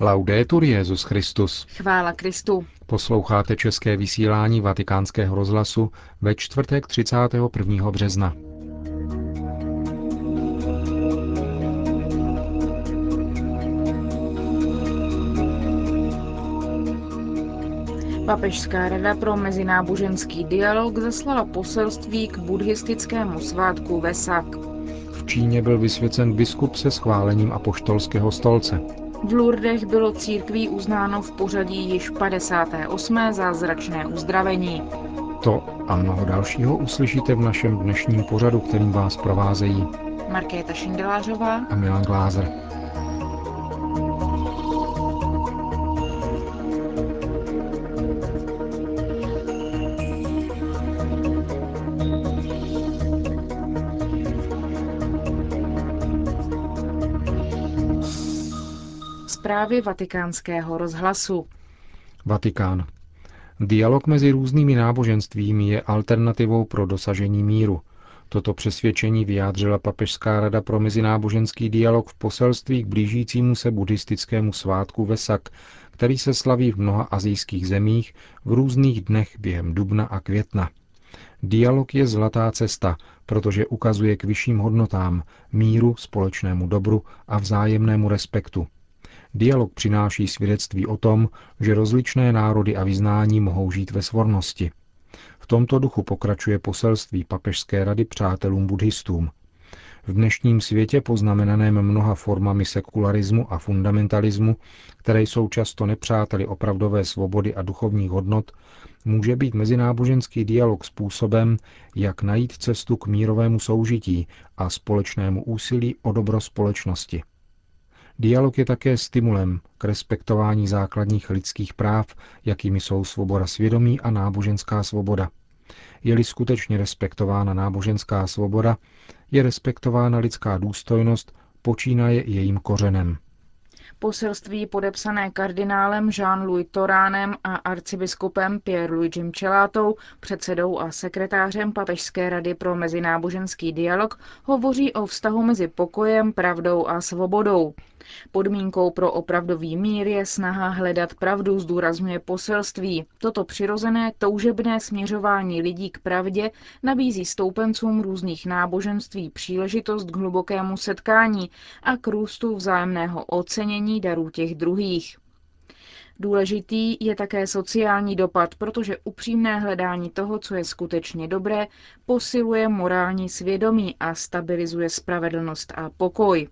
Laudetur Jezus Christus. Chvála Kristu. Posloucháte české vysílání Vatikánského rozhlasu ve čtvrtek 31. března. Papežská rada pro mezináboženský dialog zaslala poselství k buddhistickému svátku Vesak. V Číně byl vysvěcen biskup se schválením apoštolského stolce. V Lourdech bylo církví uznáno v pořadí již 58. zázračné uzdravení. To a mnoho dalšího uslyšíte v našem dnešním pořadu, kterým vás provázejí Markéta Šindelářová a Milan Glázer. Zprávy vatikánského rozhlasu. Vatikán. Dialog mezi různými náboženstvími je alternativou pro dosažení míru. Toto přesvědčení vyjádřila Papežská rada pro mezináboženský dialog v poselství k blížícímu se buddhistickému svátku Vesak, který se slaví v mnoha azijských zemích v různých dnech během dubna a května. Dialog je zlatá cesta, protože ukazuje k vyšším hodnotám, míru, společnému dobru a vzájemnému respektu. Dialog přináší svědectví o tom, že rozličné národy a vyznání mohou žít ve svornosti. V tomto duchu pokračuje poselství Papežské rady přátelům buddhistům. V dnešním světě poznamenaném mnoha formami sekularismu a fundamentalismu, které jsou často nepřáteli opravdové svobody a duchovních hodnot, může být mezináboženský dialog způsobem, jak najít cestu k mírovému soužití a společnému úsilí o dobro společnosti. Dialog je také stimulem k respektování základních lidských práv, jakými jsou svoboda svědomí a náboženská svoboda. Je-li skutečně respektována náboženská svoboda, je respektována lidská důstojnost, počínaje jejím kořenem. Poselství podepsané kardinálem Jean-Louis Toránem a arcibiskupem Pierre-Luigi Celátou, předsedou a sekretářem Papežské rady pro mezináboženský dialog, hovoří o vztahu mezi pokojem, pravdou a svobodou. Podmínkou pro opravdový mír je snaha hledat pravdu, zdůrazňuje poselství. Toto přirozené toužebné směřování lidí k pravdě nabízí stoupencům různých náboženství příležitost k hlubokému setkání a k růstu vzájemného ocenění darů těch druhých. Důležitý je také sociální dopad, protože upřímné hledání toho, co je skutečně dobré, posiluje morální svědomí a stabilizuje spravedlnost a pokoj.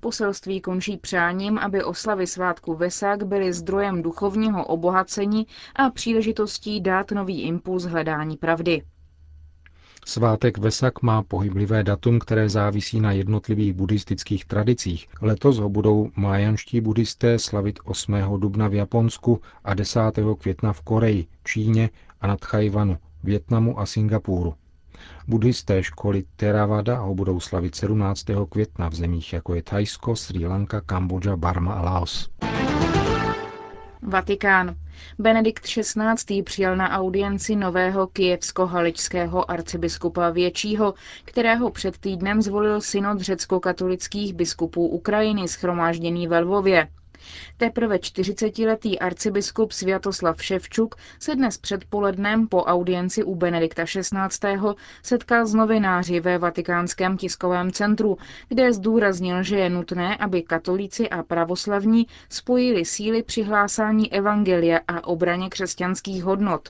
Poselství končí přáním, aby oslavy svátku Vesak byly zdrojem duchovního obohacení a příležitostí dát nový impuls hledání pravdy. Svátek Vesak má pohyblivé datum, které závisí na jednotlivých buddhistických tradicích. Letos ho budou májanští buddhisté slavit 8. dubna v Japonsku a 10. května v Koreji, Číně a nad Chajvanu, Větnamu a Singapuru. Buddhisté školy Theravada ho budou slavit 17. května v zemích jako je Thajsko, Sri Lanka, Kambodža, Barma a Laos. Vatikán. Benedikt XVI. přijal na audienci nového kijevsko-haličského arcibiskupa Většího, kterého před týdnem zvolil synod řecko-katolických biskupů Ukrajiny schromážděný ve Lvově. Teprve 40-letý arcibiskup Sviatoslav Ševčuk se dnes předpolednem po audienci u Benedikta XVI. setkal s novináři ve vatikánském tiskovém centru, kde zdůraznil, že je nutné, aby katolíci a pravoslavní spojili síly při hlásání evangelia a obraně křesťanských hodnot.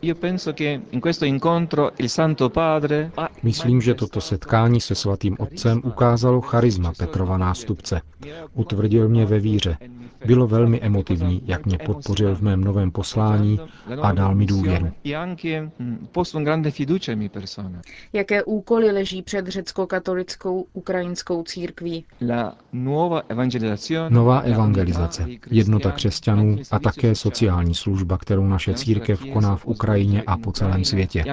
Myslím, že toto setkání se svatým otcem ukázalo charisma Petrova nástupce. Utvrdil mě ve víře. Bylo velmi emotivní, jak mě podpořil v mém novém poslání a dal mi důvěru. Jaké úkoly leží před řecko-katolickou ukrajinskou církví? Nová evangelizace, jednota křesťanů a také sociální služba, kterou naše církev koná v Ukrajině a po celém světě.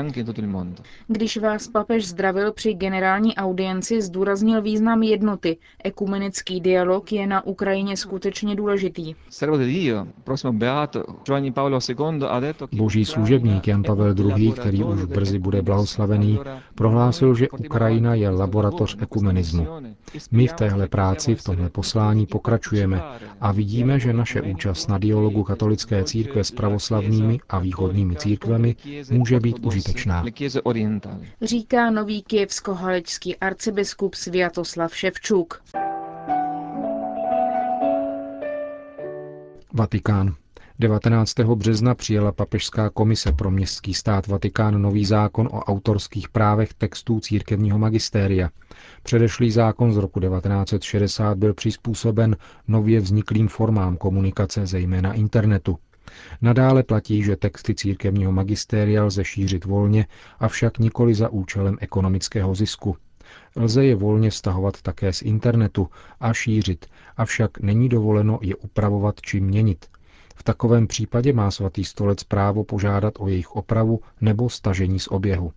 Když vás papež zdravil při generální audienci, zdůraznil význam jednoty. Ekumenický dialog je na Ukrajině skutečně důležitý důležitý. Boží služebník Jan Pavel II., který už brzy bude blahoslavený, prohlásil, že Ukrajina je laboratoř ekumenismu. My v téhle práci, v tomhle poslání pokračujeme a vidíme, že naše účast na dialogu katolické církve s pravoslavnými a východními církvemi může být užitečná. Říká nový kijevsko-haličský arcibiskup Sviatoslav Ševčuk. Vatikán. 19. března přijela papežská komise pro městský stát Vatikán nový zákon o autorských právech textů církevního magistéria. Předešlý zákon z roku 1960 byl přizpůsoben nově vzniklým formám komunikace, zejména internetu. Nadále platí, že texty církevního magistéria lze šířit volně, avšak nikoli za účelem ekonomického zisku. Lze je volně stahovat také z internetu a šířit, avšak není dovoleno je upravovat či měnit. V takovém případě má svatý stolec právo požádat o jejich opravu nebo stažení z oběhu.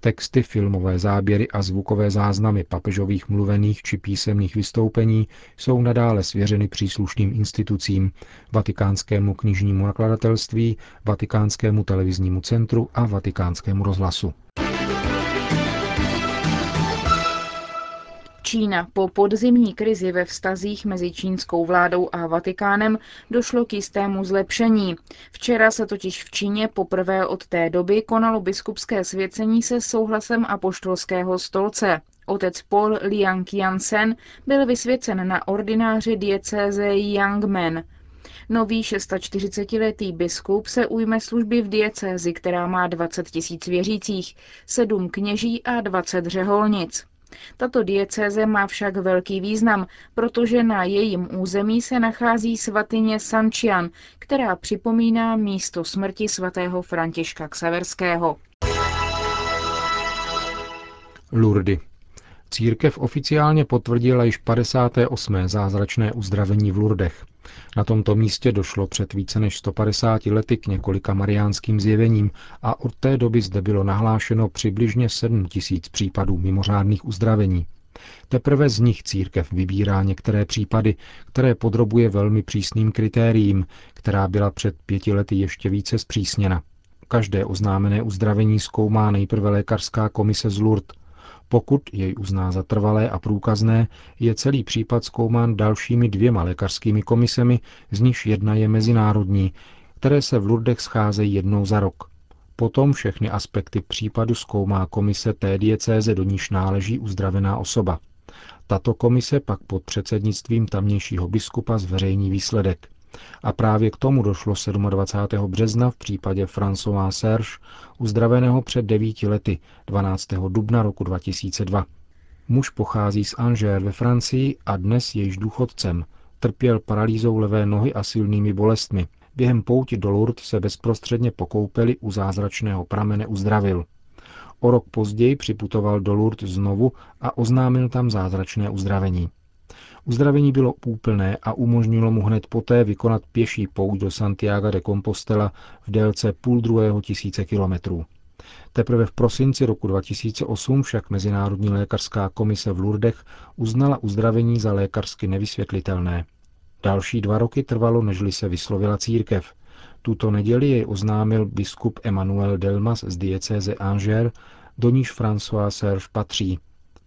Texty, filmové záběry a zvukové záznamy papežových mluvených či písemných vystoupení jsou nadále svěřeny příslušným institucím, Vatikánskému knižnímu nakladatelství, Vatikánskému televiznímu centru a Vatikánskému rozhlasu. Čína. Po podzimní krizi ve vztazích mezi čínskou vládou a Vatikánem došlo k jistému zlepšení. Včera se totiž v Číně poprvé od té doby konalo biskupské svěcení se souhlasem apoštolského stolce. Otec Paul Liang Qiansen byl vysvěcen na ordináři diecéze Yangmen. Nový 640-letý biskup se ujme služby v diecézi, která má 20 tisíc věřících, sedm kněží a 20 řeholnic. Tato diecéze má však velký význam, protože na jejím území se nachází svatyně Sančian, která připomíná místo smrti svatého Františka Ksaverského. Lurdy. Církev oficiálně potvrdila již 58. zázračné uzdravení v Lurdech. Na tomto místě došlo před více než 150 lety k několika mariánským zjevením a od té doby zde bylo nahlášeno přibližně 7 tisíc případů mimořádných uzdravení. Teprve z nich církev vybírá některé případy, které podrobuje velmi přísným kritériím, která byla před pěti lety ještě více zpřísněna. Každé oznámené uzdravení zkoumá nejprve lékařská komise z Lourdes, pokud jej uzná za trvalé a průkazné, je celý případ zkoumán dalšími dvěma lékařskými komisemi, z nichž jedna je mezinárodní, které se v Lurdech scházejí jednou za rok. Potom všechny aspekty případu zkoumá komise té diecéze, do níž náleží uzdravená osoba. Tato komise pak pod předsednictvím tamnějšího biskupa zveřejní výsledek. A právě k tomu došlo 27. března v případě François Serge, uzdraveného před devíti lety 12. dubna roku 2002. Muž pochází z Angers ve Francii a dnes je již důchodcem. Trpěl paralýzou levé nohy a silnými bolestmi. Během pouti do Lourdes se bezprostředně po koupeli u zázračného pramene uzdravil. O rok později připutoval do Lourdes znovu a oznámil tam zázračné uzdravení. Uzdravení bylo úplné a umožnilo mu hned poté vykonat pěší pouť do Santiago de Compostela v délce půl druhého tisíce kilometrů. Teprve v prosinci roku 2008 však Mezinárodní lékařská komise v Lurdech uznala uzdravení za lékařsky nevysvětlitelné. Další dva roky trvalo, nežli se vyslovila církev. Tuto neděli jej oznámil biskup Emmanuel Delmas z diecéze Angers, do níž François Serge patří.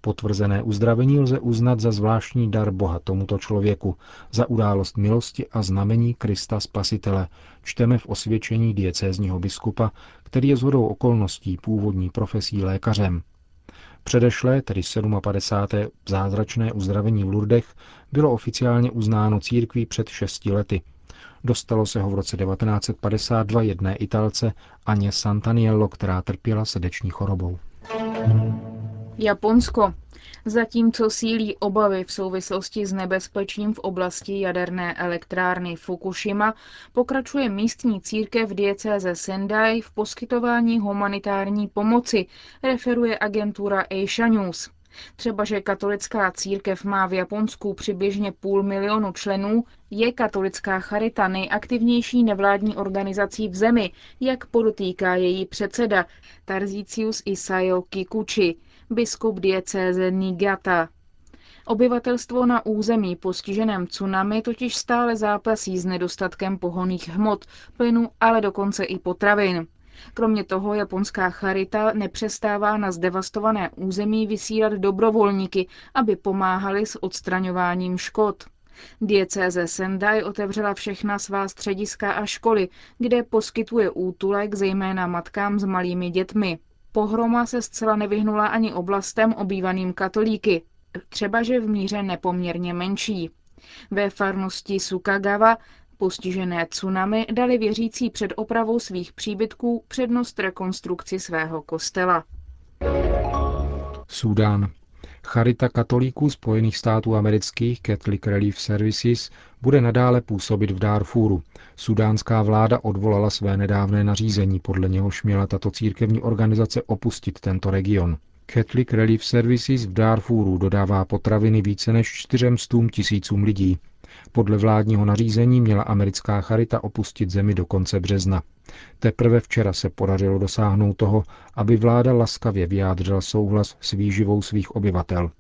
Potvrzené uzdravení lze uznat za zvláštní dar Boha tomuto člověku, za událost milosti a znamení Krista Spasitele, čteme v osvědčení diecézního biskupa, který je zhodou okolností původní profesí lékařem. Předešlé, tedy 57. zázračné uzdravení v Lurdech, bylo oficiálně uznáno církví před šesti lety. Dostalo se ho v roce 1952 jedné Italce Aně Santaniello, která trpěla srdeční chorobou. Japonsko. Zatímco sílí obavy v souvislosti s nebezpečím v oblasti jaderné elektrárny Fukushima, pokračuje místní církev diecéze Sendai v poskytování humanitární pomoci, referuje agentura Asia News. Třeba, že katolická církev má v Japonsku přibližně půl milionu členů, je katolická charita nejaktivnější nevládní organizací v zemi, jak podotýká její předseda Tarzicius Isayo Kikuchi biskup diecéze Niigata. Obyvatelstvo na území postiženém tsunami totiž stále zápasí s nedostatkem pohoných hmot, plynu, ale dokonce i potravin. Kromě toho japonská charita nepřestává na zdevastované území vysílat dobrovolníky, aby pomáhali s odstraňováním škod. Diecéze Sendai otevřela všechna svá střediska a školy, kde poskytuje útulek zejména matkám s malými dětmi. Pohroma se zcela nevyhnula ani oblastem obývaným katolíky, třebaže v míře nepoměrně menší. Ve farnosti Sukagawa postižené tsunami dali věřící před opravou svých příbytků přednost rekonstrukci svého kostela. Súdán. Charita katolíků Spojených států amerických Catholic Relief Services bude nadále působit v Darfuru. Sudánská vláda odvolala své nedávné nařízení, podle něhož měla tato církevní organizace opustit tento region. Catholic Relief Services v Darfuru dodává potraviny více než 400 tisícům lidí. Podle vládního nařízení měla americká charita opustit zemi do konce března. Teprve včera se podařilo dosáhnout toho, aby vláda laskavě vyjádřila souhlas s výživou svých obyvatel.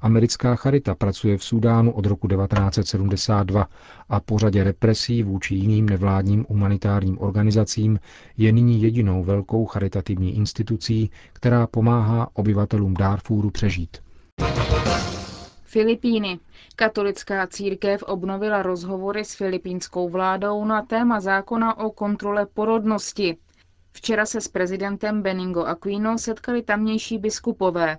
Americká charita pracuje v Súdánu od roku 1972 a po řadě represí vůči jiným nevládním humanitárním organizacím je nyní jedinou velkou charitativní institucí, která pomáhá obyvatelům Darfuru přežít. Filipíny. Katolická církev obnovila rozhovory s filipínskou vládou na téma zákona o kontrole porodnosti. Včera se s prezidentem Beningo Aquino setkali tamnější biskupové.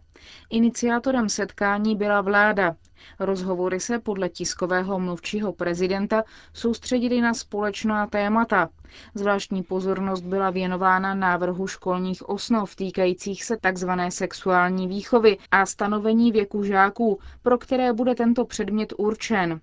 Iniciátorem setkání byla vláda. Rozhovory se podle tiskového mluvčího prezidenta soustředili na společná témata. Zvláštní pozornost byla věnována návrhu školních osnov týkajících se tzv. sexuální výchovy a stanovení věku žáků, pro které bude tento předmět určen.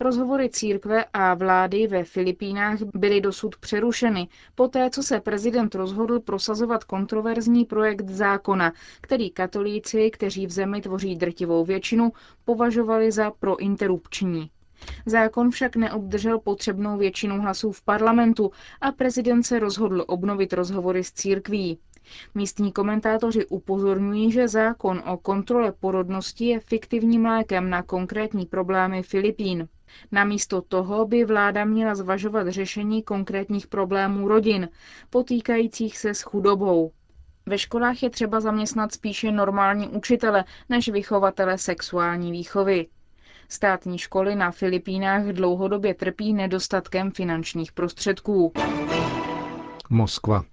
Rozhovory církve a vlády ve Filipínách byly dosud přerušeny, poté co se prezident rozhodl prosazovat kontroverzní projekt zákona, který katolíci, kteří v zemi tvoří drtivou většinu, považovali za prointerrupční. Zákon však neobdržel potřebnou většinu hlasů v parlamentu a prezident se rozhodl obnovit rozhovory s církví. Místní komentátoři upozorňují, že zákon o kontrole porodnosti je fiktivním lékem na konkrétní problémy Filipín. Namísto toho by vláda měla zvažovat řešení konkrétních problémů rodin, potýkajících se s chudobou. Ve školách je třeba zaměstnat spíše normální učitele než vychovatele sexuální výchovy. Státní školy na Filipínách dlouhodobě trpí nedostatkem finančních prostředků. Moskva.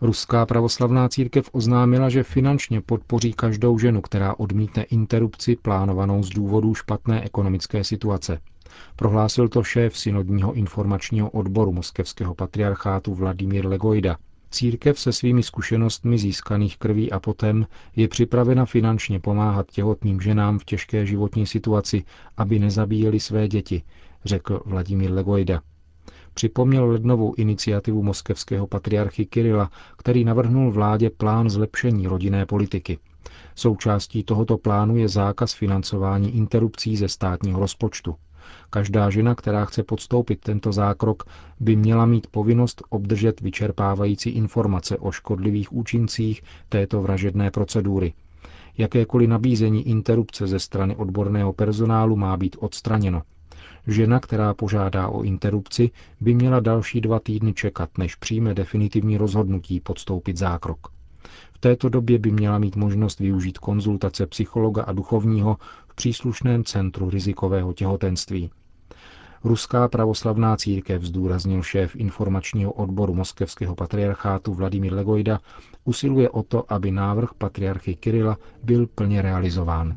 Ruská pravoslavná církev oznámila, že finančně podpoří každou ženu, která odmítne interrupci plánovanou z důvodu špatné ekonomické situace. Prohlásil to šéf synodního informačního odboru moskevského patriarchátu Vladimír Legojda. Církev se svými zkušenostmi získaných krví a potem je připravena finančně pomáhat těhotným ženám v těžké životní situaci, aby nezabíjeli své děti, řekl Vladimír Legojda. Připomněl lednovou iniciativu moskevského patriarchy Kirila, který navrhnul vládě plán zlepšení rodinné politiky. Součástí tohoto plánu je zákaz financování interrupcí ze státního rozpočtu. Každá žena, která chce podstoupit tento zákrok, by měla mít povinnost obdržet vyčerpávající informace o škodlivých účincích této vražedné procedury. Jakékoliv nabízení interrupce ze strany odborného personálu má být odstraněno. Žena, která požádá o interrupci, by měla další dva týdny čekat, než přijme definitivní rozhodnutí podstoupit zákrok. V této době by měla mít možnost využít konzultace psychologa a duchovního v příslušném centru rizikového těhotenství. Ruská pravoslavná církev, zdůraznil šéf informačního odboru moskevského patriarchátu Vladimír Legojda, usiluje o to, aby návrh patriarchy Kirila byl plně realizován.